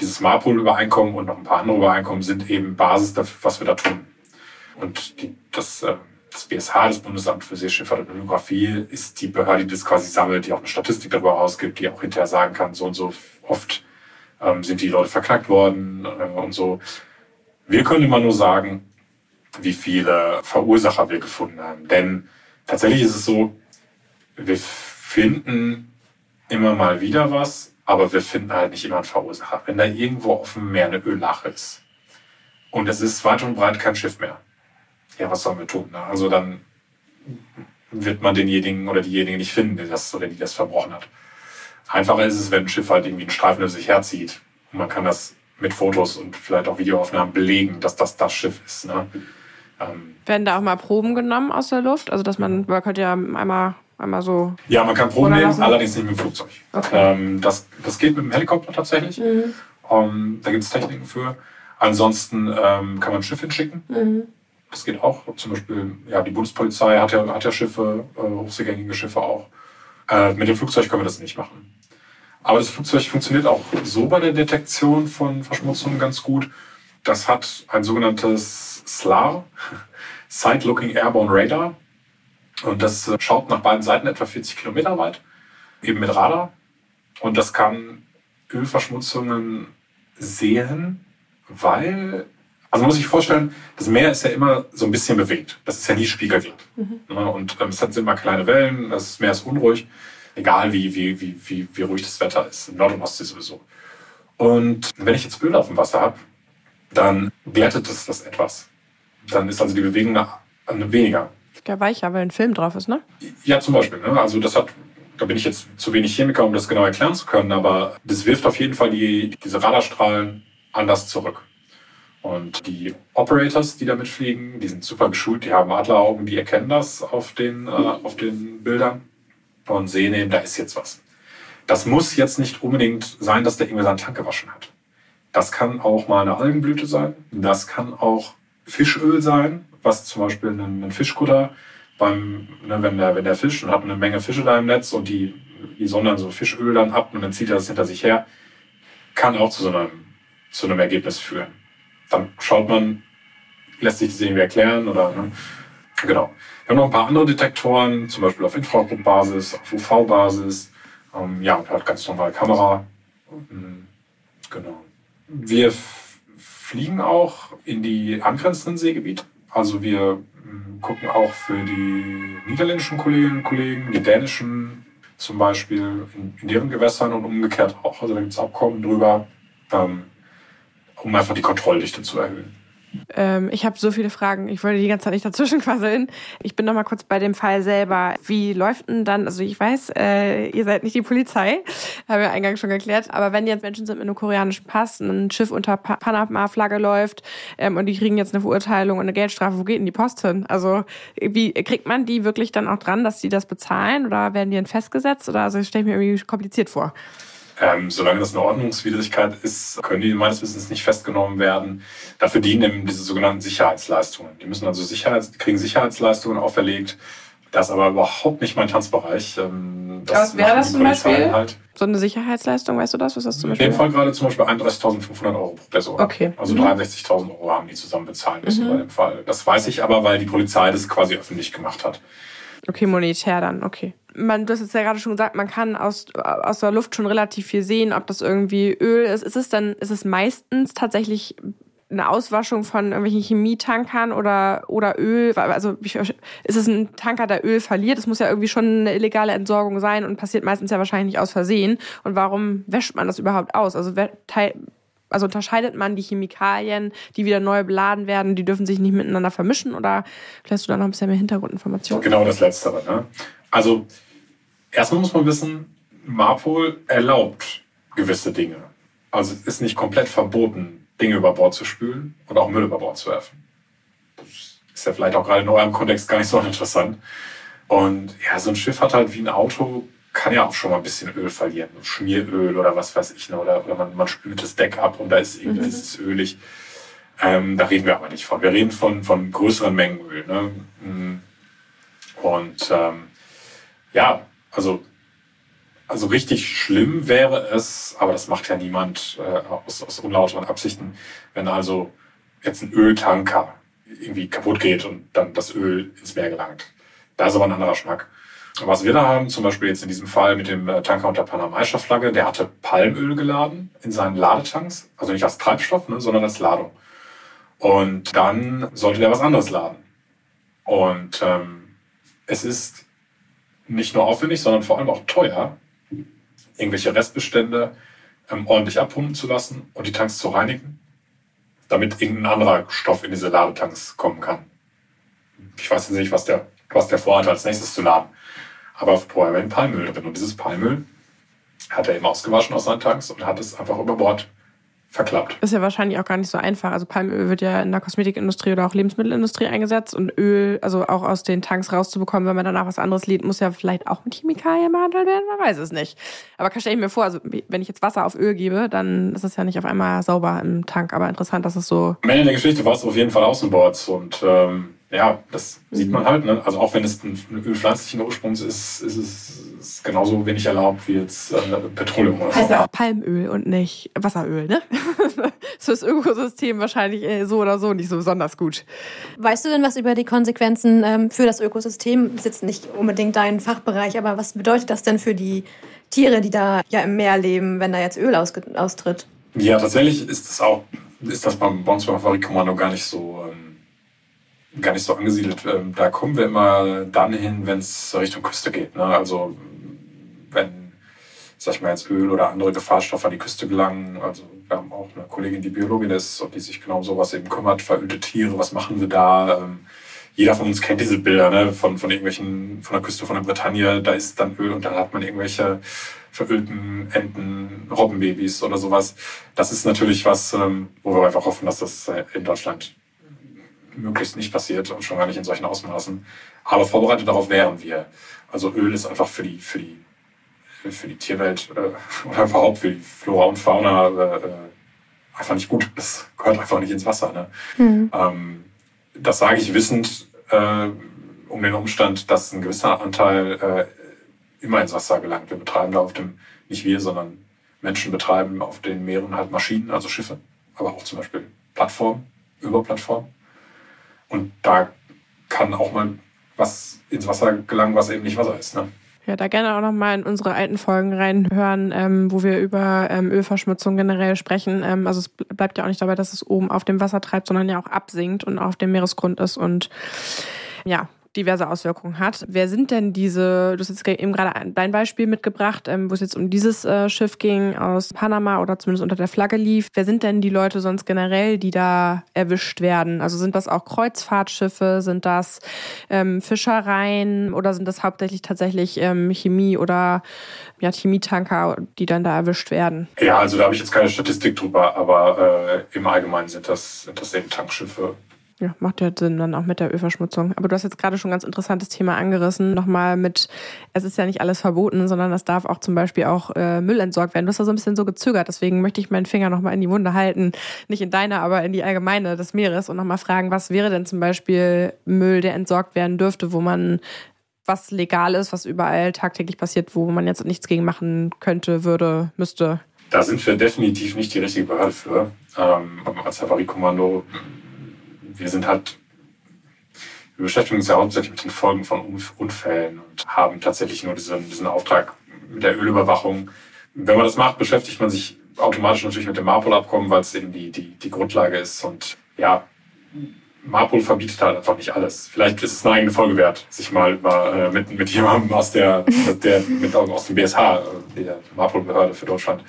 dieses Marpol-Übereinkommen und noch ein paar andere Übereinkommen sind eben Basis dafür, was wir da tun. Und die, das, äh, das BSH, das Bundesamt für Seeschifffahrt und Hydrographie, ist die Behörde, die das quasi sammelt, die auch eine Statistik darüber ausgibt, die auch hinterher sagen kann, so und so oft ähm, sind die Leute verknackt worden äh, und so. Wir können immer nur sagen, wie viele Verursacher wir gefunden haben. Denn tatsächlich ist es so, wir finden immer mal wieder was, aber wir finden halt nicht immer einen Verursacher. Wenn da irgendwo auf dem Meer eine Öllache ist und es ist weit und breit kein Schiff mehr, ja, was sollen wir tun? Ne? Also dann wird man denjenigen oder diejenigen nicht finden, der das oder die das verbrochen hat. Einfacher ist es, wenn ein Schiff halt irgendwie einen Streifen über sich herzieht und man kann das mit Fotos und vielleicht auch Videoaufnahmen belegen, dass das das Schiff ist. Ne? Ähm, Werden da auch mal Proben genommen aus der Luft? Also dass man, man könnte ja einmal, einmal so. Ja, man kann Proben nehmen, allerdings nicht mit dem Flugzeug. Okay. Ähm, das, das geht mit dem Helikopter tatsächlich. Mhm. Ähm, da gibt es Techniken für. Ansonsten ähm, kann man ein Schiff hinschicken. Mhm. Das geht auch. Zum Beispiel, ja, die Bundespolizei hat ja, hat ja Schiffe, äh, hochseegängige Schiffe auch. Äh, mit dem Flugzeug können wir das nicht machen. Aber das Flugzeug funktioniert auch so bei der Detektion von Verschmutzungen ganz gut. Das hat ein sogenanntes SLAR, Side Looking Airborne Radar. Und das äh, schaut nach beiden Seiten etwa 40 Kilometer weit, eben mit Radar. Und das kann Ölverschmutzungen sehen, weil, also man muss sich vorstellen, das Meer ist ja immer so ein bisschen bewegt. Das ist ja nie spiegelglatt. Mhm. Und ähm, es hat immer kleine Wellen, das Meer ist unruhig egal wie, wie, wie, wie, wie ruhig das Wetter ist, Nord- und Ostsee sowieso. Und wenn ich jetzt Öl auf dem Wasser habe, dann glättet es das etwas. Dann ist also die Bewegung eine weniger. Ja, weicher, weil ein Film drauf ist, ne? Ja, zum Beispiel. Ne? Also das hat, da bin ich jetzt zu wenig Chemiker, um das genau erklären zu können, aber das wirft auf jeden Fall die, diese Radarstrahlen anders zurück. Und die Operators, die damit fliegen, die sind super geschult, die haben Adleraugen, die erkennen das auf den, äh, auf den Bildern und sehen eben, da ist jetzt was. Das muss jetzt nicht unbedingt sein, dass der irgendwie seinen Tank gewaschen hat. Das kann auch mal eine Algenblüte sein. Das kann auch Fischöl sein, was zum Beispiel ein, ein Fischkutter beim, ne, wenn der, wenn der Fisch und hat eine Menge Fische da im Netz und die, die sondern so Fischöl dann ab und dann zieht er das hinter sich her, kann auch zu so einem, zu einem Ergebnis führen. Dann schaut man, lässt sich das irgendwie erklären oder, ne? genau. Wir haben noch ein paar andere Detektoren, zum Beispiel auf Infrarotbasis, auf UV-Basis, ähm, ja, und halt ganz normal Kamera. Mhm, genau. Wir fliegen auch in die angrenzenden Seegebiete. Also wir mm, gucken auch für die niederländischen Kolleginnen und Kollegen, die dänischen zum Beispiel in, in deren Gewässern und umgekehrt auch. Also da gibt es Abkommen drüber, ähm, um einfach die Kontrolldichte zu erhöhen. Ähm, ich habe so viele Fragen. Ich wollte die ganze Zeit nicht dazwischen quasseln. Ich bin noch mal kurz bei dem Fall selber. Wie läuft denn dann? Also ich weiß, äh, ihr seid nicht die Polizei, haben wir eingangs schon geklärt. Aber wenn jetzt Menschen sind mit einem koreanischen Pass, ein Schiff unter pa Panama-Flagge läuft ähm, und die kriegen jetzt eine Verurteilung und eine Geldstrafe, wo geht denn die Post hin? Also wie kriegt man die wirklich dann auch dran, dass die das bezahlen oder werden die dann festgesetzt? Oder also stelle ich mir irgendwie kompliziert vor. Ähm, solange das eine Ordnungswidrigkeit ist, können die meines Wissens nicht festgenommen werden. Dafür dienen eben diese sogenannten Sicherheitsleistungen. Die müssen also Sicherheits kriegen Sicherheitsleistungen auferlegt. Das ist aber überhaupt nicht mein Tanzbereich. Ähm, das Was wäre das zum Beispiel? Halt. So eine Sicherheitsleistung, weißt du das? Was das zum Beispiel? In dem Fall gerade zum Beispiel 31.500 Euro pro Person. Okay. Also mhm. 63.000 Euro haben die zusammen bezahlen müssen mhm. bei dem Fall. Das weiß ich aber, weil die Polizei das quasi öffentlich gemacht hat. Okay, monetär dann, okay. Man, du hast jetzt ja gerade schon gesagt, man kann aus, aus der Luft schon relativ viel sehen, ob das irgendwie Öl ist. Ist es dann, ist es meistens tatsächlich eine Auswaschung von irgendwelchen Chemietankern oder, oder Öl? Also ist es ein Tanker, der Öl verliert? Es muss ja irgendwie schon eine illegale Entsorgung sein und passiert meistens ja wahrscheinlich nicht aus Versehen. Und warum wäscht man das überhaupt aus? Also also unterscheidet man die Chemikalien, die wieder neu beladen werden, die dürfen sich nicht miteinander vermischen oder vielleicht du da noch ein bisschen mehr Hintergrundinformationen? Genau das Letztere. Ne? Also erstmal muss man wissen, Marpol erlaubt gewisse Dinge. Also es ist nicht komplett verboten, Dinge über Bord zu spülen und auch Müll über Bord zu werfen. Das ist ja vielleicht auch gerade in eurem Kontext gar nicht so interessant. Und ja, so ein Schiff hat halt wie ein Auto kann ja auch schon mal ein bisschen Öl verlieren. Schmieröl oder was weiß ich. Ne? Oder, oder man, man spült das Deck ab und da ist irgendwie mhm. ist es ölig. Ähm, da reden wir aber nicht von. Wir reden von, von größeren Mengen Öl. Ne? Mm. Und ähm, ja, also, also richtig schlimm wäre es, aber das macht ja niemand äh, aus, aus unlauteren Absichten, wenn also jetzt ein Öltanker irgendwie kaputt geht und dann das Öl ins Meer gelangt. Da ist aber ein anderer Schmack. Was wir da haben, zum Beispiel jetzt in diesem Fall mit dem äh, Tanker unter panamaischer Flagge, der hatte Palmöl geladen in seinen Ladetanks, also nicht als Treibstoff, ne, sondern als Ladung. Und dann sollte der was anderes laden. Und ähm, es ist nicht nur aufwendig, sondern vor allem auch teuer, irgendwelche Restbestände ähm, ordentlich abpumpen zu lassen und die Tanks zu reinigen, damit irgendein anderer Stoff in diese Ladetanks kommen kann. Ich weiß jetzt nicht, was der, was der vorhat, als nächstes zu laden. Aber vorher war ein Palmöl drin. Und dieses Palmöl hat er eben ausgewaschen aus seinen Tanks und hat es einfach über Bord verklappt. Ist ja wahrscheinlich auch gar nicht so einfach. Also Palmöl wird ja in der Kosmetikindustrie oder auch Lebensmittelindustrie eingesetzt und Öl, also auch aus den Tanks rauszubekommen, wenn man danach was anderes lädt, muss ja vielleicht auch mit Chemikalien behandelt werden, man weiß es nicht. Aber stelle ich mir vor, also wenn ich jetzt Wasser auf Öl gebe, dann ist es ja nicht auf einmal sauber im Tank. Aber interessant, dass es so... Am Ende der Geschichte war es auf jeden Fall Außenbords und ähm, ja, das mhm. sieht man halt. Ne? Also auch wenn es ein Öl pflanzlichen Ursprungs ist, ist es ist genauso wenig erlaubt wie jetzt äh, Petroleum oder so. Heißt ja auch Palmöl und nicht Wasseröl, ne? ist fürs Ökosystem wahrscheinlich äh, so oder so nicht so besonders gut. Weißt du denn was über die Konsequenzen ähm, für das Ökosystem? Das ist jetzt nicht unbedingt dein Fachbereich, aber was bedeutet das denn für die Tiere, die da ja im Meer leben, wenn da jetzt Öl austritt? Ja, tatsächlich ist das auch, ist das beim, Fabrikkommando gar nicht so. Ähm gar nicht so angesiedelt. Ähm, da kommen wir immer dann hin, wenn es Richtung Küste geht. Ne? Also wenn, sag ich mal, jetzt Öl oder andere Gefahrstoffe an die Küste gelangen. Also wir haben auch eine Kollegin, die Biologin ist und die sich genau um sowas eben kümmert. Verölte Tiere, was machen wir da? Ähm, jeder von uns kennt diese Bilder ne? von, von irgendwelchen, von der Küste von der Bretagne. Da ist dann Öl und dann hat man irgendwelche verölten Enten, Robbenbabys oder sowas. Das ist natürlich was, ähm, wo wir einfach hoffen, dass das äh, in Deutschland möglichst nicht passiert und schon gar nicht in solchen Ausmaßen. Aber vorbereitet darauf wären wir. Also Öl ist einfach für die, für die, für die Tierwelt äh, oder überhaupt für die Flora und Fauna äh, äh, einfach nicht gut. Das gehört einfach nicht ins Wasser. Ne? Mhm. Ähm, das sage ich wissend äh, um den Umstand, dass ein gewisser Anteil äh, immer ins Wasser gelangt. Wir betreiben da auf dem, nicht wir, sondern Menschen betreiben auf den Meeren halt Maschinen, also Schiffe, aber auch zum Beispiel Plattformen, Überplattformen. Und da kann auch mal was ins Wasser gelangen, was eben nicht Wasser ist. Ne? Ja, da gerne auch nochmal in unsere alten Folgen reinhören, ähm, wo wir über ähm, Ölverschmutzung generell sprechen. Ähm, also es bleibt ja auch nicht dabei, dass es oben auf dem Wasser treibt, sondern ja auch absinkt und auf dem Meeresgrund ist. Und ja, diverse Auswirkungen hat. Wer sind denn diese, du hast jetzt eben gerade dein Beispiel mitgebracht, ähm, wo es jetzt um dieses äh, Schiff ging aus Panama oder zumindest unter der Flagge lief. Wer sind denn die Leute sonst generell, die da erwischt werden? Also sind das auch Kreuzfahrtschiffe, sind das ähm, Fischereien oder sind das hauptsächlich tatsächlich ähm, Chemie oder ja, Chemietanker, die dann da erwischt werden? Ja, also da habe ich jetzt keine Statistik drüber, aber äh, im Allgemeinen sind das, sind das eben Tankschiffe ja, macht ja Sinn dann auch mit der Ölverschmutzung. Aber du hast jetzt gerade schon ein ganz interessantes Thema angerissen. Nochmal mit, es ist ja nicht alles verboten, sondern es darf auch zum Beispiel auch äh, Müll entsorgt werden. Du hast da so ein bisschen so gezögert. Deswegen möchte ich meinen Finger nochmal in die Wunde halten. Nicht in deine, aber in die allgemeine des Meeres und nochmal fragen, was wäre denn zum Beispiel Müll, der entsorgt werden dürfte, wo man was legal ist, was überall tagtäglich passiert, wo man jetzt nichts gegen machen könnte, würde, müsste? Da sind wir definitiv nicht die richtige Behörde für. Ähm, als Havariekommando wir sind halt, wir beschäftigen uns ja hauptsächlich mit den Folgen von Unfällen und haben tatsächlich nur diesen, diesen Auftrag mit der Ölüberwachung. Wenn man das macht, beschäftigt man sich automatisch natürlich mit dem Marpol-Abkommen, weil es eben die, die, die Grundlage ist. Und ja, Marpol verbietet halt einfach nicht alles. Vielleicht ist es eine eigene Folge wert, sich mal über, äh, mit, mit jemandem aus der, der mit, aus dem BSH, äh, der Marpol-Behörde für Deutschland,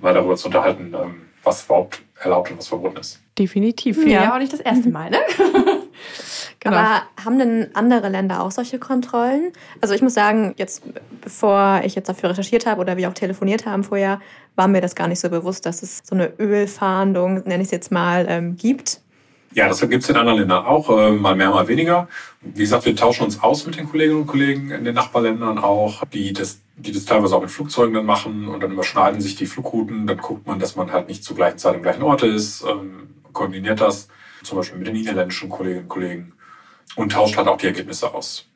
mal darüber zu unterhalten, ähm, was überhaupt erlaubt und was verboten ist. Definitiv. Ja, ja auch nicht das erste Mal, ne? genau. Aber haben denn andere Länder auch solche Kontrollen? Also ich muss sagen, jetzt bevor ich jetzt dafür recherchiert habe oder wir auch telefoniert haben vorher, war mir das gar nicht so bewusst, dass es so eine Ölfahndung, nenne ich es jetzt mal, ähm, gibt. Ja, das gibt es in anderen Ländern auch, äh, mal mehr, mal weniger. Wie gesagt, wir tauschen uns aus mit den Kolleginnen und Kollegen in den Nachbarländern auch, die das, die das teilweise auch mit Flugzeugen dann machen und dann überschneiden sich die Flugrouten. Dann guckt man, dass man halt nicht zur gleichen Zeit am gleichen Ort ist, ähm, koordiniert das, zum Beispiel mit den niederländischen Kolleginnen und Kollegen und tauscht halt auch die Ergebnisse aus.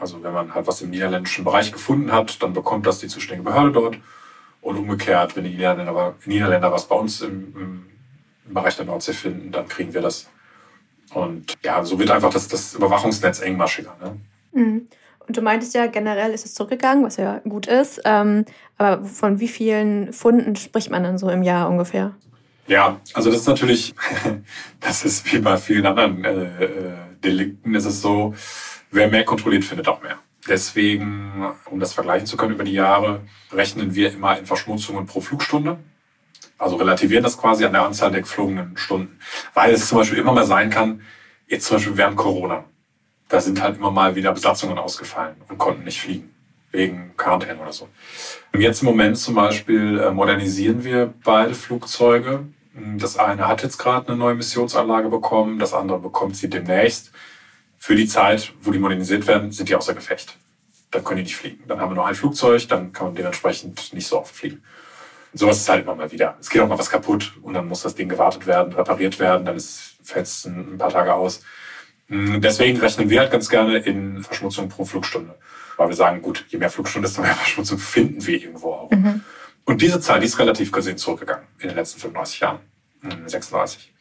Also wenn man halt was im niederländischen Bereich gefunden hat, dann bekommt das die zuständige Behörde dort. Und umgekehrt, wenn die Niederländer, Niederländer was bei uns im, im, im Bereich der Nordsee finden, dann kriegen wir das und ja, so wird einfach das, das Überwachungsnetz engmaschiger. Ne? Mhm. Und du meintest ja, generell ist es zurückgegangen, was ja gut ist. Ähm, aber von wie vielen Funden spricht man dann so im Jahr ungefähr? Ja, also das ist natürlich, das ist wie bei vielen anderen äh, äh, Delikten, ist es so, wer mehr kontrolliert, findet auch mehr. Deswegen, um das vergleichen zu können über die Jahre, rechnen wir immer in Verschmutzungen pro Flugstunde. Also relativieren das quasi an der Anzahl der geflogenen Stunden. Weil es zum Beispiel immer mal sein kann, jetzt zum Beispiel während Corona, da sind halt immer mal wieder Besatzungen ausgefallen und konnten nicht fliegen. Wegen Quarantäne oder so. Und jetzt im Moment zum Beispiel äh, modernisieren wir beide Flugzeuge. Das eine hat jetzt gerade eine neue Missionsanlage bekommen, das andere bekommt sie demnächst. Für die Zeit, wo die modernisiert werden, sind die außer Gefecht. Dann können die nicht fliegen. Dann haben wir nur ein Flugzeug, dann kann man dementsprechend nicht so oft fliegen sowas ist halt immer mal wieder. Es geht auch mal was kaputt und dann muss das Ding gewartet werden, repariert werden, dann fällt es ein paar Tage aus. Hm, deswegen rechnen wir halt ganz gerne in Verschmutzung pro Flugstunde. Weil wir sagen, gut, je mehr Flugstunden, desto mehr Verschmutzung finden wir irgendwo auch. Mhm. Und diese Zahl, die ist relativ gesehen zurückgegangen in den letzten 35 Jahren, 36. Hm,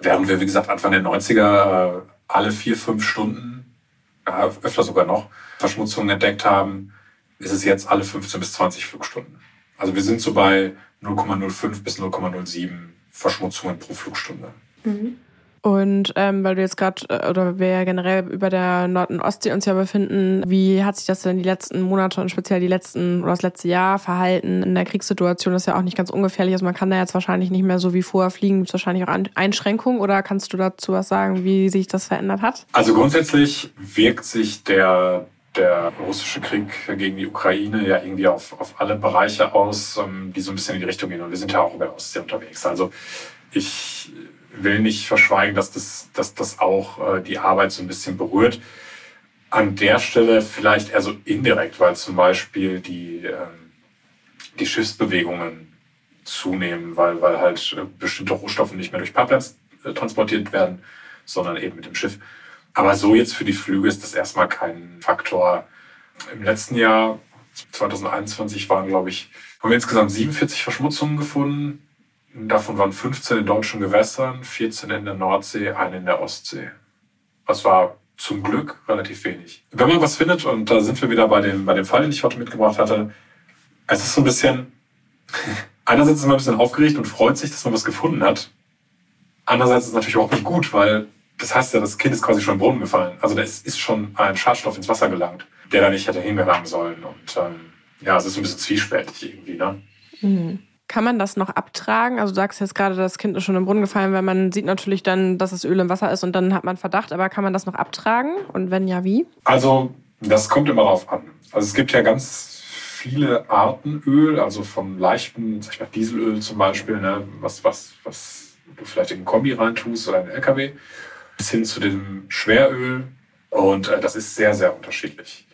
Während wir, wie gesagt, Anfang der 90er äh, alle vier, fünf Stunden, öfter sogar noch, Verschmutzungen entdeckt haben, ist es jetzt alle 15 bis 20 Flugstunden. Also wir sind so bei 0,05 bis 0,07 Verschmutzungen pro Flugstunde. Mhm. Und ähm, weil du jetzt gerade, äh, oder wir ja generell über der Nord- und Ostsee uns ja befinden, wie hat sich das denn die letzten Monate und speziell die letzten oder das letzte Jahr verhalten in der Kriegssituation? Das ist ja auch nicht ganz ungefährlich. Also man kann da jetzt wahrscheinlich nicht mehr so wie vorher fliegen. Gibt es wahrscheinlich auch Einschränkungen oder kannst du dazu was sagen, wie sich das verändert hat? Also grundsätzlich wirkt sich der der russische Krieg gegen die Ukraine ja irgendwie auf, auf alle Bereiche aus, ähm, die so ein bisschen in die Richtung gehen. Und wir sind ja auch über der Ostsee unterwegs. Also ich will nicht verschweigen, dass das, dass das auch äh, die Arbeit so ein bisschen berührt. An der Stelle vielleicht eher so indirekt, weil zum Beispiel die, ähm, die Schiffsbewegungen zunehmen, weil, weil halt äh, bestimmte Rohstoffe nicht mehr durch Pipelines äh, transportiert werden, sondern eben mit dem Schiff. Aber so jetzt für die Flüge ist das erstmal kein Faktor. Im letzten Jahr, 2021, waren, glaube ich, haben wir insgesamt 47 Verschmutzungen gefunden. Davon waren 15 in deutschen Gewässern, 14 in der Nordsee, eine in der Ostsee. Das war zum Glück relativ wenig. Wenn man was findet, und da sind wir wieder bei dem, bei dem Fall, den ich heute mitgebracht hatte, es ist so ein bisschen, einerseits ist man ein bisschen aufgeregt und freut sich, dass man was gefunden hat. Andererseits ist es natürlich auch nicht gut, weil das heißt ja, das Kind ist quasi schon im Brunnen gefallen. Also da ist, ist schon ein Schadstoff ins Wasser gelangt, der da nicht hätte hingelangen sollen. Und ähm, ja, es ist ein bisschen zwiespältig irgendwie. Ne? Mhm. Kann man das noch abtragen? Also du sagst jetzt gerade, das Kind ist schon im Brunnen gefallen, weil man sieht natürlich dann, dass es Öl im Wasser ist und dann hat man Verdacht. Aber kann man das noch abtragen? Und wenn ja, wie? Also das kommt immer darauf an. Also es gibt ja ganz viele Arten Öl, also vom leichten, sag ich mal, Dieselöl zum Beispiel, ne, was, was, was du vielleicht in einen Kombi reintust oder in einen LKW bis hin zu dem Schweröl. Und äh, das ist sehr, sehr unterschiedlich.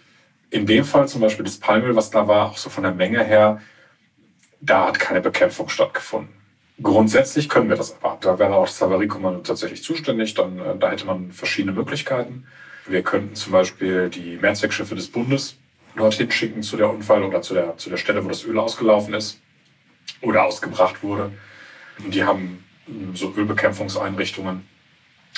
In dem Fall zum Beispiel das Palmöl, was da war, auch so von der Menge her, da hat keine Bekämpfung stattgefunden. Grundsätzlich können wir das aber. Da wäre auch das Havariekommando tatsächlich zuständig. Dann, äh, da hätte man verschiedene Möglichkeiten. Wir könnten zum Beispiel die Mehrzweckschiffe des Bundes dorthin schicken zu der Unfall oder zu der, zu der Stelle, wo das Öl ausgelaufen ist oder ausgebracht wurde. Und die haben so Ölbekämpfungseinrichtungen.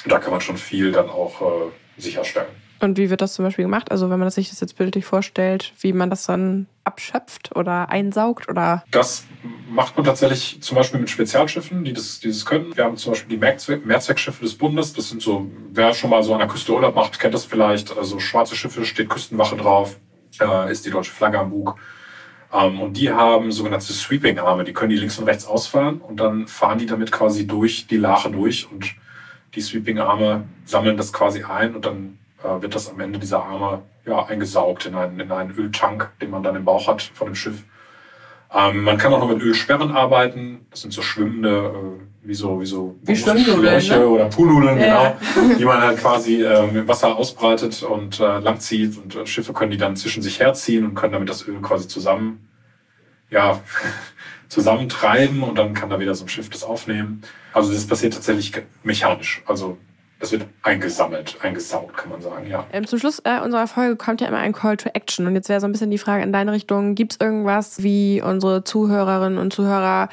Da kann man schon viel dann auch äh, sicherstellen. Und wie wird das zum Beispiel gemacht? Also wenn man sich das jetzt bildlich vorstellt, wie man das dann abschöpft oder einsaugt oder? Das macht man tatsächlich zum Beispiel mit Spezialschiffen, die das, die das können. Wir haben zum Beispiel die Mehrzweckschiffe des Bundes. Das sind so, wer schon mal so an der Küste Urlaub macht, kennt das vielleicht. Also schwarze Schiffe, steht Küstenwache drauf, äh, ist die deutsche Flagge am Bug. Ähm, und die haben sogenannte Sweeping-Arme. Die können die links und rechts ausfahren und dann fahren die damit quasi durch die Lache durch und die Sweeping-Arme sammeln das quasi ein und dann äh, wird das am Ende dieser Arme ja, eingesaugt in einen, in einen Öltank, den man dann im Bauch hat von dem Schiff. Ähm, man kann auch noch mit Ölsperren arbeiten. Das sind so schwimmende, äh, wie so, wie so wie Schwimmnudeln, ne? oder Poolnudeln, ja. genau, die man halt quasi äh, mit Wasser ausbreitet und äh, langzieht und äh, Schiffe können die dann zwischen sich herziehen und können damit das Öl quasi zusammen, ja, zusammentreiben und dann kann da wieder so ein Schiff das aufnehmen. Also das passiert tatsächlich mechanisch. Also das wird eingesammelt, eingesaugt, kann man sagen, ja. Ähm, zum Schluss äh, unserer Folge kommt ja immer ein Call to Action. Und jetzt wäre so ein bisschen die Frage in deine Richtung, gibt es irgendwas, wie unsere Zuhörerinnen und Zuhörer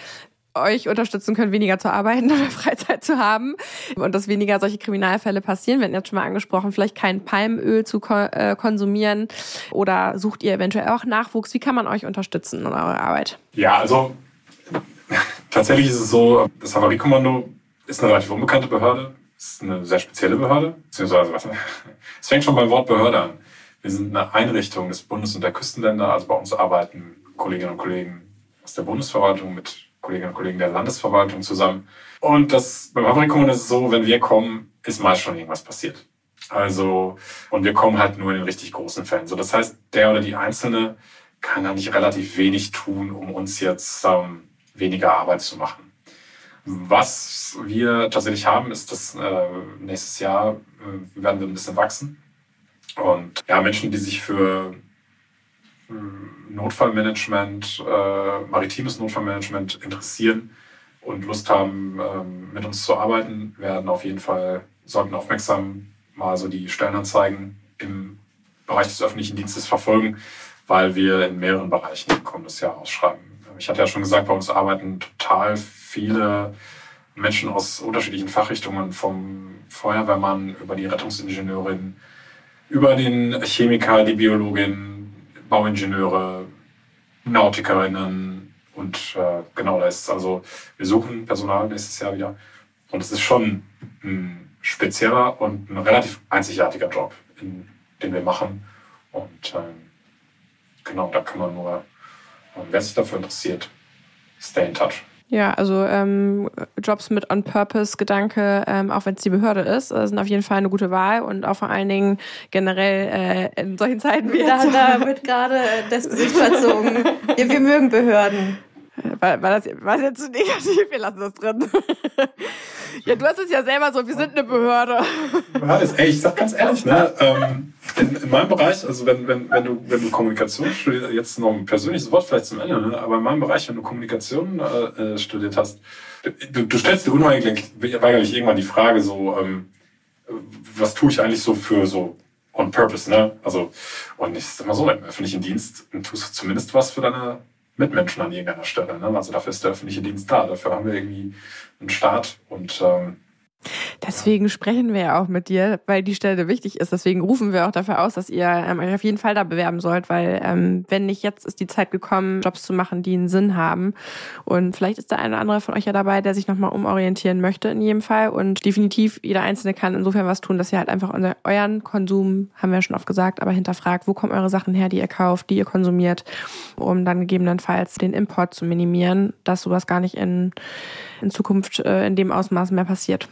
euch unterstützen können, weniger zu arbeiten oder Freizeit zu haben und dass weniger solche Kriminalfälle passieren. Wir hatten jetzt schon mal angesprochen, vielleicht kein Palmöl zu äh, konsumieren oder sucht ihr eventuell auch Nachwuchs? Wie kann man euch unterstützen in eurer Arbeit? Ja, also tatsächlich ist es so, das Havariekommando ist eine relativ unbekannte Behörde ist eine sehr spezielle Behörde, beziehungsweise was, es fängt schon beim Wort Behörde an. Wir sind eine Einrichtung des Bundes- und der Küstenländer, also bei uns arbeiten Kolleginnen und Kollegen aus der Bundesverwaltung mit Kolleginnen und Kollegen der Landesverwaltung zusammen. Und das, beim Fabrikum ist es so, wenn wir kommen, ist meist schon irgendwas passiert. Also, und wir kommen halt nur in den richtig großen Fällen. So, das heißt, der oder die Einzelne kann eigentlich relativ wenig tun, um uns jetzt ähm, weniger Arbeit zu machen. Was wir tatsächlich haben, ist, dass äh, nächstes Jahr äh, werden wir ein bisschen wachsen. Und ja, Menschen, die sich für äh, Notfallmanagement, äh, maritimes Notfallmanagement interessieren und Lust haben, ähm, mit uns zu arbeiten, werden auf jeden Fall, sollten aufmerksam mal so die Stellenanzeigen im Bereich des öffentlichen Dienstes verfolgen, weil wir in mehreren Bereichen kommendes Jahr ausschreiben. Ich hatte ja schon gesagt, bei uns arbeiten total viele Menschen aus unterschiedlichen Fachrichtungen, vom Feuerwehrmann über die Rettungsingenieurin, über den Chemiker, die Biologin, Bauingenieure, Nautikerinnen und äh, genau da ist also, wir suchen Personal nächstes Jahr wieder. Und es ist schon ein spezieller und ein relativ einzigartiger Job, in, den wir machen. Und ähm, genau, da kann man nur, wer sich dafür interessiert, stay in touch. Ja, also ähm, Jobs mit On-Purpose-Gedanke, ähm, auch wenn es die Behörde ist, äh, sind auf jeden Fall eine gute Wahl und auch vor allen Dingen generell äh, in solchen Zeiten wie jetzt. Da, da wird gerade das Gesicht verzogen. wir, wir mögen Behörden. War, war, das, war das jetzt zu negativ? Wir lassen das drin. ja, du hast es ja selber so, wir sind eine Behörde. Johannes, ey, ich sag ganz ehrlich, ne, ähm, in, in, meinem Bereich, also wenn, wenn, wenn, du, wenn du Kommunikation studierst, jetzt noch ein persönliches Wort vielleicht zum Ende, ne, aber in meinem Bereich, wenn du Kommunikation äh, studiert hast, du, du stellst dir unweigerlich irgendwann die Frage so, ähm, was tue ich eigentlich so für so on purpose, ne? Also, und ich sag mal so, im öffentlichen Dienst tust du zumindest was für deine Mitmenschen an irgendeiner Stelle. Ne? Also dafür ist der öffentliche Dienst da. Dafür haben wir irgendwie einen Staat und ähm, Deswegen sprechen wir ja auch mit dir, weil die Stelle wichtig ist. Deswegen rufen wir auch dafür aus, dass ihr ähm, euch auf jeden Fall da bewerben sollt, weil ähm, wenn nicht jetzt ist die Zeit gekommen, Jobs zu machen, die einen Sinn haben. Und vielleicht ist der eine oder andere von euch ja dabei, der sich nochmal umorientieren möchte in jedem Fall. Und definitiv jeder Einzelne kann insofern was tun, dass ihr halt einfach euren Konsum, haben wir ja schon oft gesagt, aber hinterfragt, wo kommen eure Sachen her, die ihr kauft, die ihr konsumiert, um dann gegebenenfalls den Import zu minimieren, dass sowas gar nicht in, in Zukunft äh, in dem Ausmaß mehr passiert.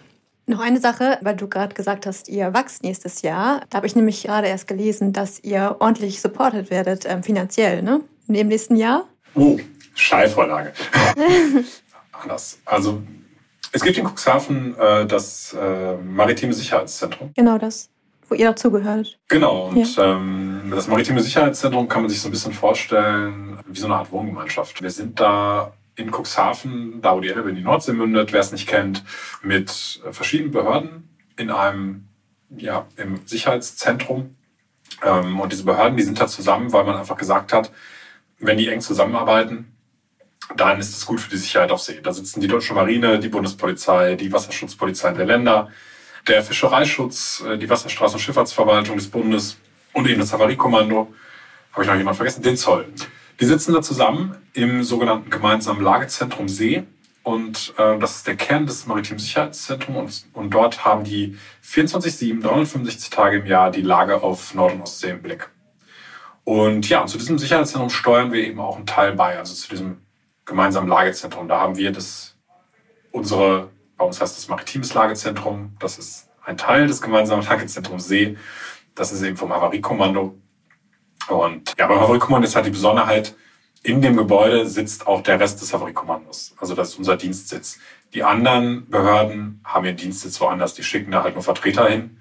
Noch eine Sache, weil du gerade gesagt hast, ihr wächst nächstes Jahr. Da habe ich nämlich gerade erst gelesen, dass ihr ordentlich supported werdet ähm, finanziell, ne? In dem nächsten Jahr. Oh, Schallvorlage. Anders. Also es gibt in Cuxhaven äh, das äh, Maritime Sicherheitszentrum. Genau das, wo ihr dazugehört. Genau, und ja. ähm, das Maritime Sicherheitszentrum kann man sich so ein bisschen vorstellen wie so eine Art Wohngemeinschaft. Wir sind da in Cuxhaven, da wo die Elbe in die Nordsee mündet, wer es nicht kennt, mit verschiedenen Behörden in einem, ja, im Sicherheitszentrum. Ähm, und diese Behörden, die sind da zusammen, weil man einfach gesagt hat, wenn die eng zusammenarbeiten, dann ist es gut für die Sicherheit auf See. Da sitzen die deutsche Marine, die Bundespolizei, die Wasserschutzpolizei der Länder, der Fischereischutz, äh, die Wasserstraßen- und Schifffahrtsverwaltung des Bundes und eben das Havariekommando. Habe ich noch jemand vergessen? Den Zoll. Die sitzen da zusammen im sogenannten gemeinsamen Lagezentrum See. Und äh, das ist der Kern des Maritimen Sicherheitszentrums. Und, und dort haben die 24-7, 365 Tage im Jahr die Lage auf Nord- und Ostsee im Blick. Und ja, und zu diesem Sicherheitszentrum steuern wir eben auch einen Teil bei, also zu diesem gemeinsamen Lagezentrum. Da haben wir das, unsere, bei uns heißt das Maritimes Lagezentrum, das ist ein Teil des gemeinsamen Lagezentrums See. Das ist eben vom Havariekommando und ja, beim Havarikommando ist halt die Besonderheit, in dem Gebäude sitzt auch der Rest des Havariekommandos. Also das ist unser Dienstsitz. Die anderen Behörden haben ihren Dienstsitz woanders. Die schicken da halt nur Vertreter hin.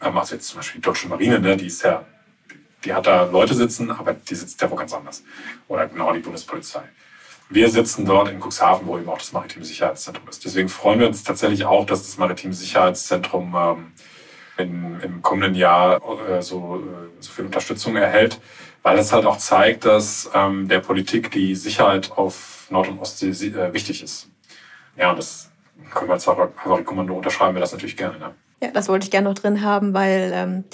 Ähm, also jetzt zum Beispiel die Deutsche Marine, ne, die ist ja, die hat da Leute sitzen, aber die sitzt ja wo ganz anders. Oder genau die Bundespolizei. Wir sitzen dort in Cuxhaven, wo eben auch das Maritime Sicherheitszentrum ist. Deswegen freuen wir uns tatsächlich auch, dass das Maritime Sicherheitszentrum ähm, in, im kommenden Jahr äh, so, äh, so viel Unterstützung erhält weil es halt auch zeigt, dass ähm, der Politik die Sicherheit auf Nord- und Ostsee äh, wichtig ist. Ja, und das können wir als Havarikommando unterschreiben wir das natürlich gerne. Ne? Ja, das wollte ich gerne noch drin haben, weil ähm,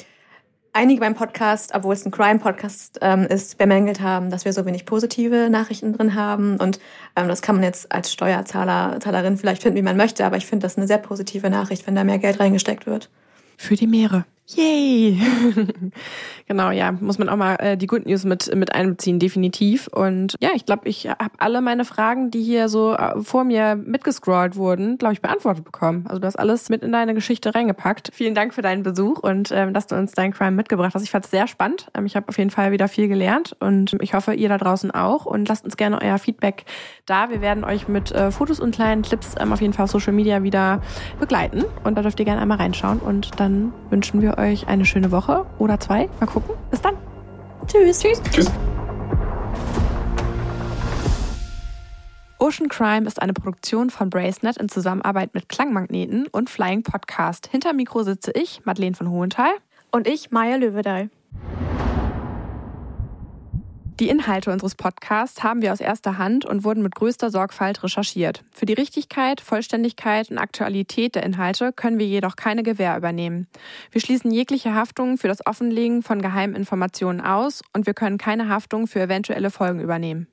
einige beim Podcast, obwohl es ein Crime-Podcast ähm, ist, bemängelt haben, dass wir so wenig positive Nachrichten drin haben. Und ähm, das kann man jetzt als Steuerzahler, Zahlerin vielleicht finden, wie man möchte, aber ich finde das eine sehr positive Nachricht, wenn da mehr Geld reingesteckt wird. Für die Meere. Yay! genau, ja, muss man auch mal äh, die Good News mit, mit einbeziehen, definitiv. Und ja, ich glaube, ich habe alle meine Fragen, die hier so äh, vor mir mitgescrollt wurden, glaube ich, beantwortet bekommen. Also du hast alles mit in deine Geschichte reingepackt. Vielen Dank für deinen Besuch und ähm, dass du uns dein Crime mitgebracht hast. Ich fand es sehr spannend. Ähm, ich habe auf jeden Fall wieder viel gelernt und ich hoffe, ihr da draußen auch. Und lasst uns gerne euer Feedback da. Wir werden euch mit äh, Fotos und kleinen Clips ähm, auf jeden Fall auf Social Media wieder begleiten. Und da dürft ihr gerne einmal reinschauen. Und dann wünschen wir euch euch eine schöne Woche oder zwei. Mal gucken. Bis dann. Tschüss. Tschüss. Tschüss. Ocean Crime ist eine Produktion von Bracenet in Zusammenarbeit mit Klangmagneten und Flying Podcast. Hinter Mikro sitze ich, Madeleine von Hohenthal. Und ich, Maya Löwedal. Die Inhalte unseres Podcasts haben wir aus erster Hand und wurden mit größter Sorgfalt recherchiert. Für die Richtigkeit, Vollständigkeit und Aktualität der Inhalte können wir jedoch keine Gewähr übernehmen. Wir schließen jegliche Haftung für das Offenlegen von geheimen Informationen aus und wir können keine Haftung für eventuelle Folgen übernehmen.